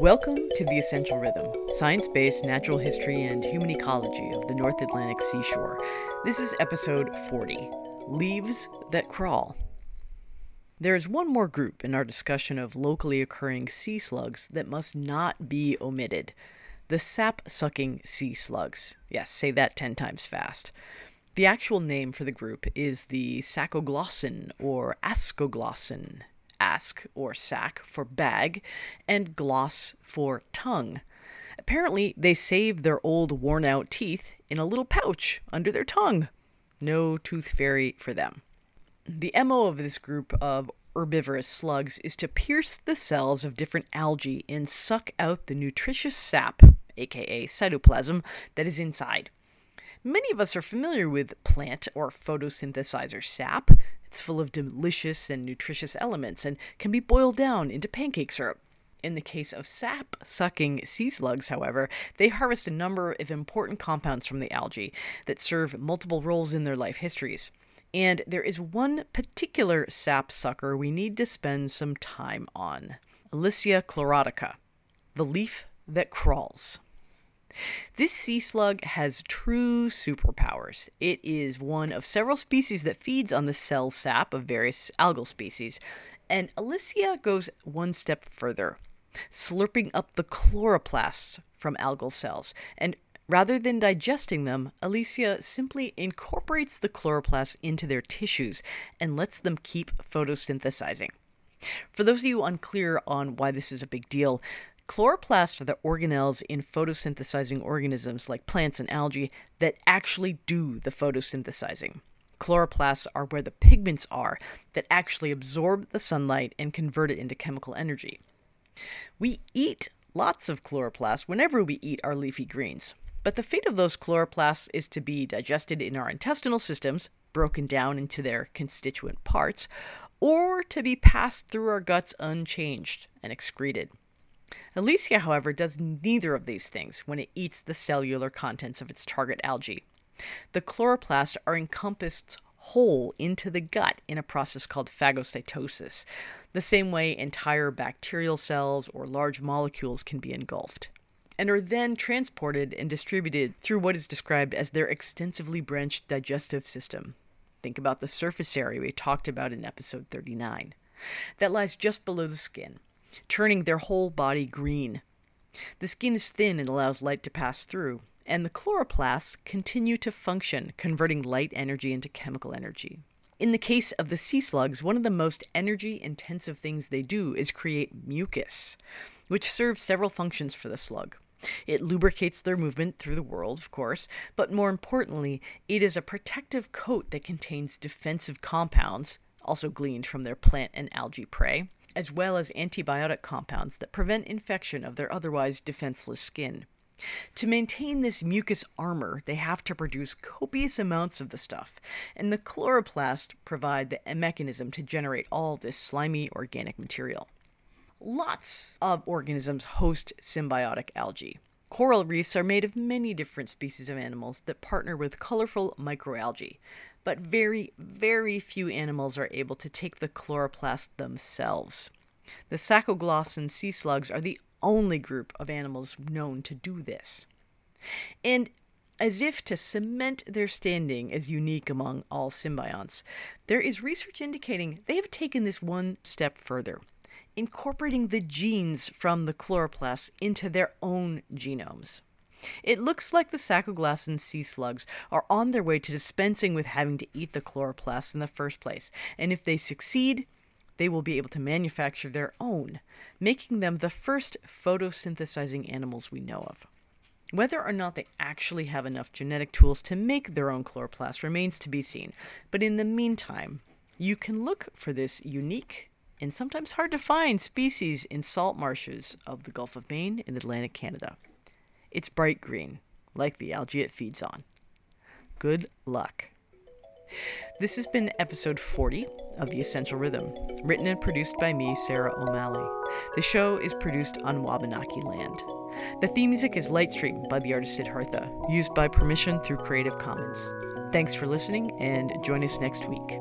Welcome to The Essential Rhythm, science based natural history and human ecology of the North Atlantic seashore. This is episode 40 Leaves That Crawl. There is one more group in our discussion of locally occurring sea slugs that must not be omitted the sap sucking sea slugs. Yes, say that 10 times fast. The actual name for the group is the Sacoglossan or Ascoglossan, ask or sack for bag, and gloss for tongue. Apparently, they saved their old worn out teeth in a little pouch under their tongue. No tooth fairy for them. The MO of this group of herbivorous slugs is to pierce the cells of different algae and suck out the nutritious sap, aka cytoplasm, that is inside. Many of us are familiar with plant or photosynthesizer sap, it's full of delicious and nutritious elements and can be boiled down into pancake syrup. In the case of sap sucking sea slugs, however, they harvest a number of important compounds from the algae that serve multiple roles in their life histories. And there is one particular sap sucker we need to spend some time on Elysia chlorotica, the leaf that crawls. This sea slug has true superpowers. It is one of several species that feeds on the cell sap of various algal species, and Elysia goes one step further, slurping up the chloroplasts from algal cells. And rather than digesting them, Elysia simply incorporates the chloroplasts into their tissues and lets them keep photosynthesizing. For those of you unclear on why this is a big deal, Chloroplasts are the organelles in photosynthesizing organisms like plants and algae that actually do the photosynthesizing. Chloroplasts are where the pigments are that actually absorb the sunlight and convert it into chemical energy. We eat lots of chloroplasts whenever we eat our leafy greens, but the fate of those chloroplasts is to be digested in our intestinal systems, broken down into their constituent parts, or to be passed through our guts unchanged and excreted. Elysia, however, does neither of these things when it eats the cellular contents of its target algae. The chloroplasts are encompassed whole into the gut in a process called phagocytosis, the same way entire bacterial cells or large molecules can be engulfed, and are then transported and distributed through what is described as their extensively branched digestive system. Think about the surface area we talked about in episode 39. That lies just below the skin turning their whole body green. The skin is thin and allows light to pass through, and the chloroplasts continue to function, converting light energy into chemical energy. In the case of the sea slugs, one of the most energy intensive things they do is create mucus, which serves several functions for the slug. It lubricates their movement through the world, of course, but more importantly, it is a protective coat that contains defensive compounds, also gleaned from their plant and algae prey, as well as antibiotic compounds that prevent infection of their otherwise defenseless skin. To maintain this mucus armor, they have to produce copious amounts of the stuff, and the chloroplast provide the mechanism to generate all this slimy organic material. Lots of organisms host symbiotic algae. Coral reefs are made of many different species of animals that partner with colorful microalgae, but very, very few animals are able to take the chloroplast themselves. The sacoglossan sea slugs are the only group of animals known to do this. And as if to cement their standing as unique among all symbionts, there is research indicating they have taken this one step further, incorporating the genes from the chloroplasts into their own genomes. It looks like the Sacoglossan sea slugs are on their way to dispensing with having to eat the chloroplasts in the first place, and if they succeed, they will be able to manufacture their own, making them the first photosynthesizing animals we know of. Whether or not they actually have enough genetic tools to make their own chloroplast remains to be seen, but in the meantime, you can look for this unique and sometimes hard to find species in salt marshes of the Gulf of Maine and Atlantic Canada. It's bright green, like the algae it feeds on. Good luck. This has been episode 40 of The Essential Rhythm, written and produced by me, Sarah O'Malley. The show is produced on Wabanaki land. The theme music is Lightstream by the artist Siddhartha, used by permission through Creative Commons. Thanks for listening, and join us next week.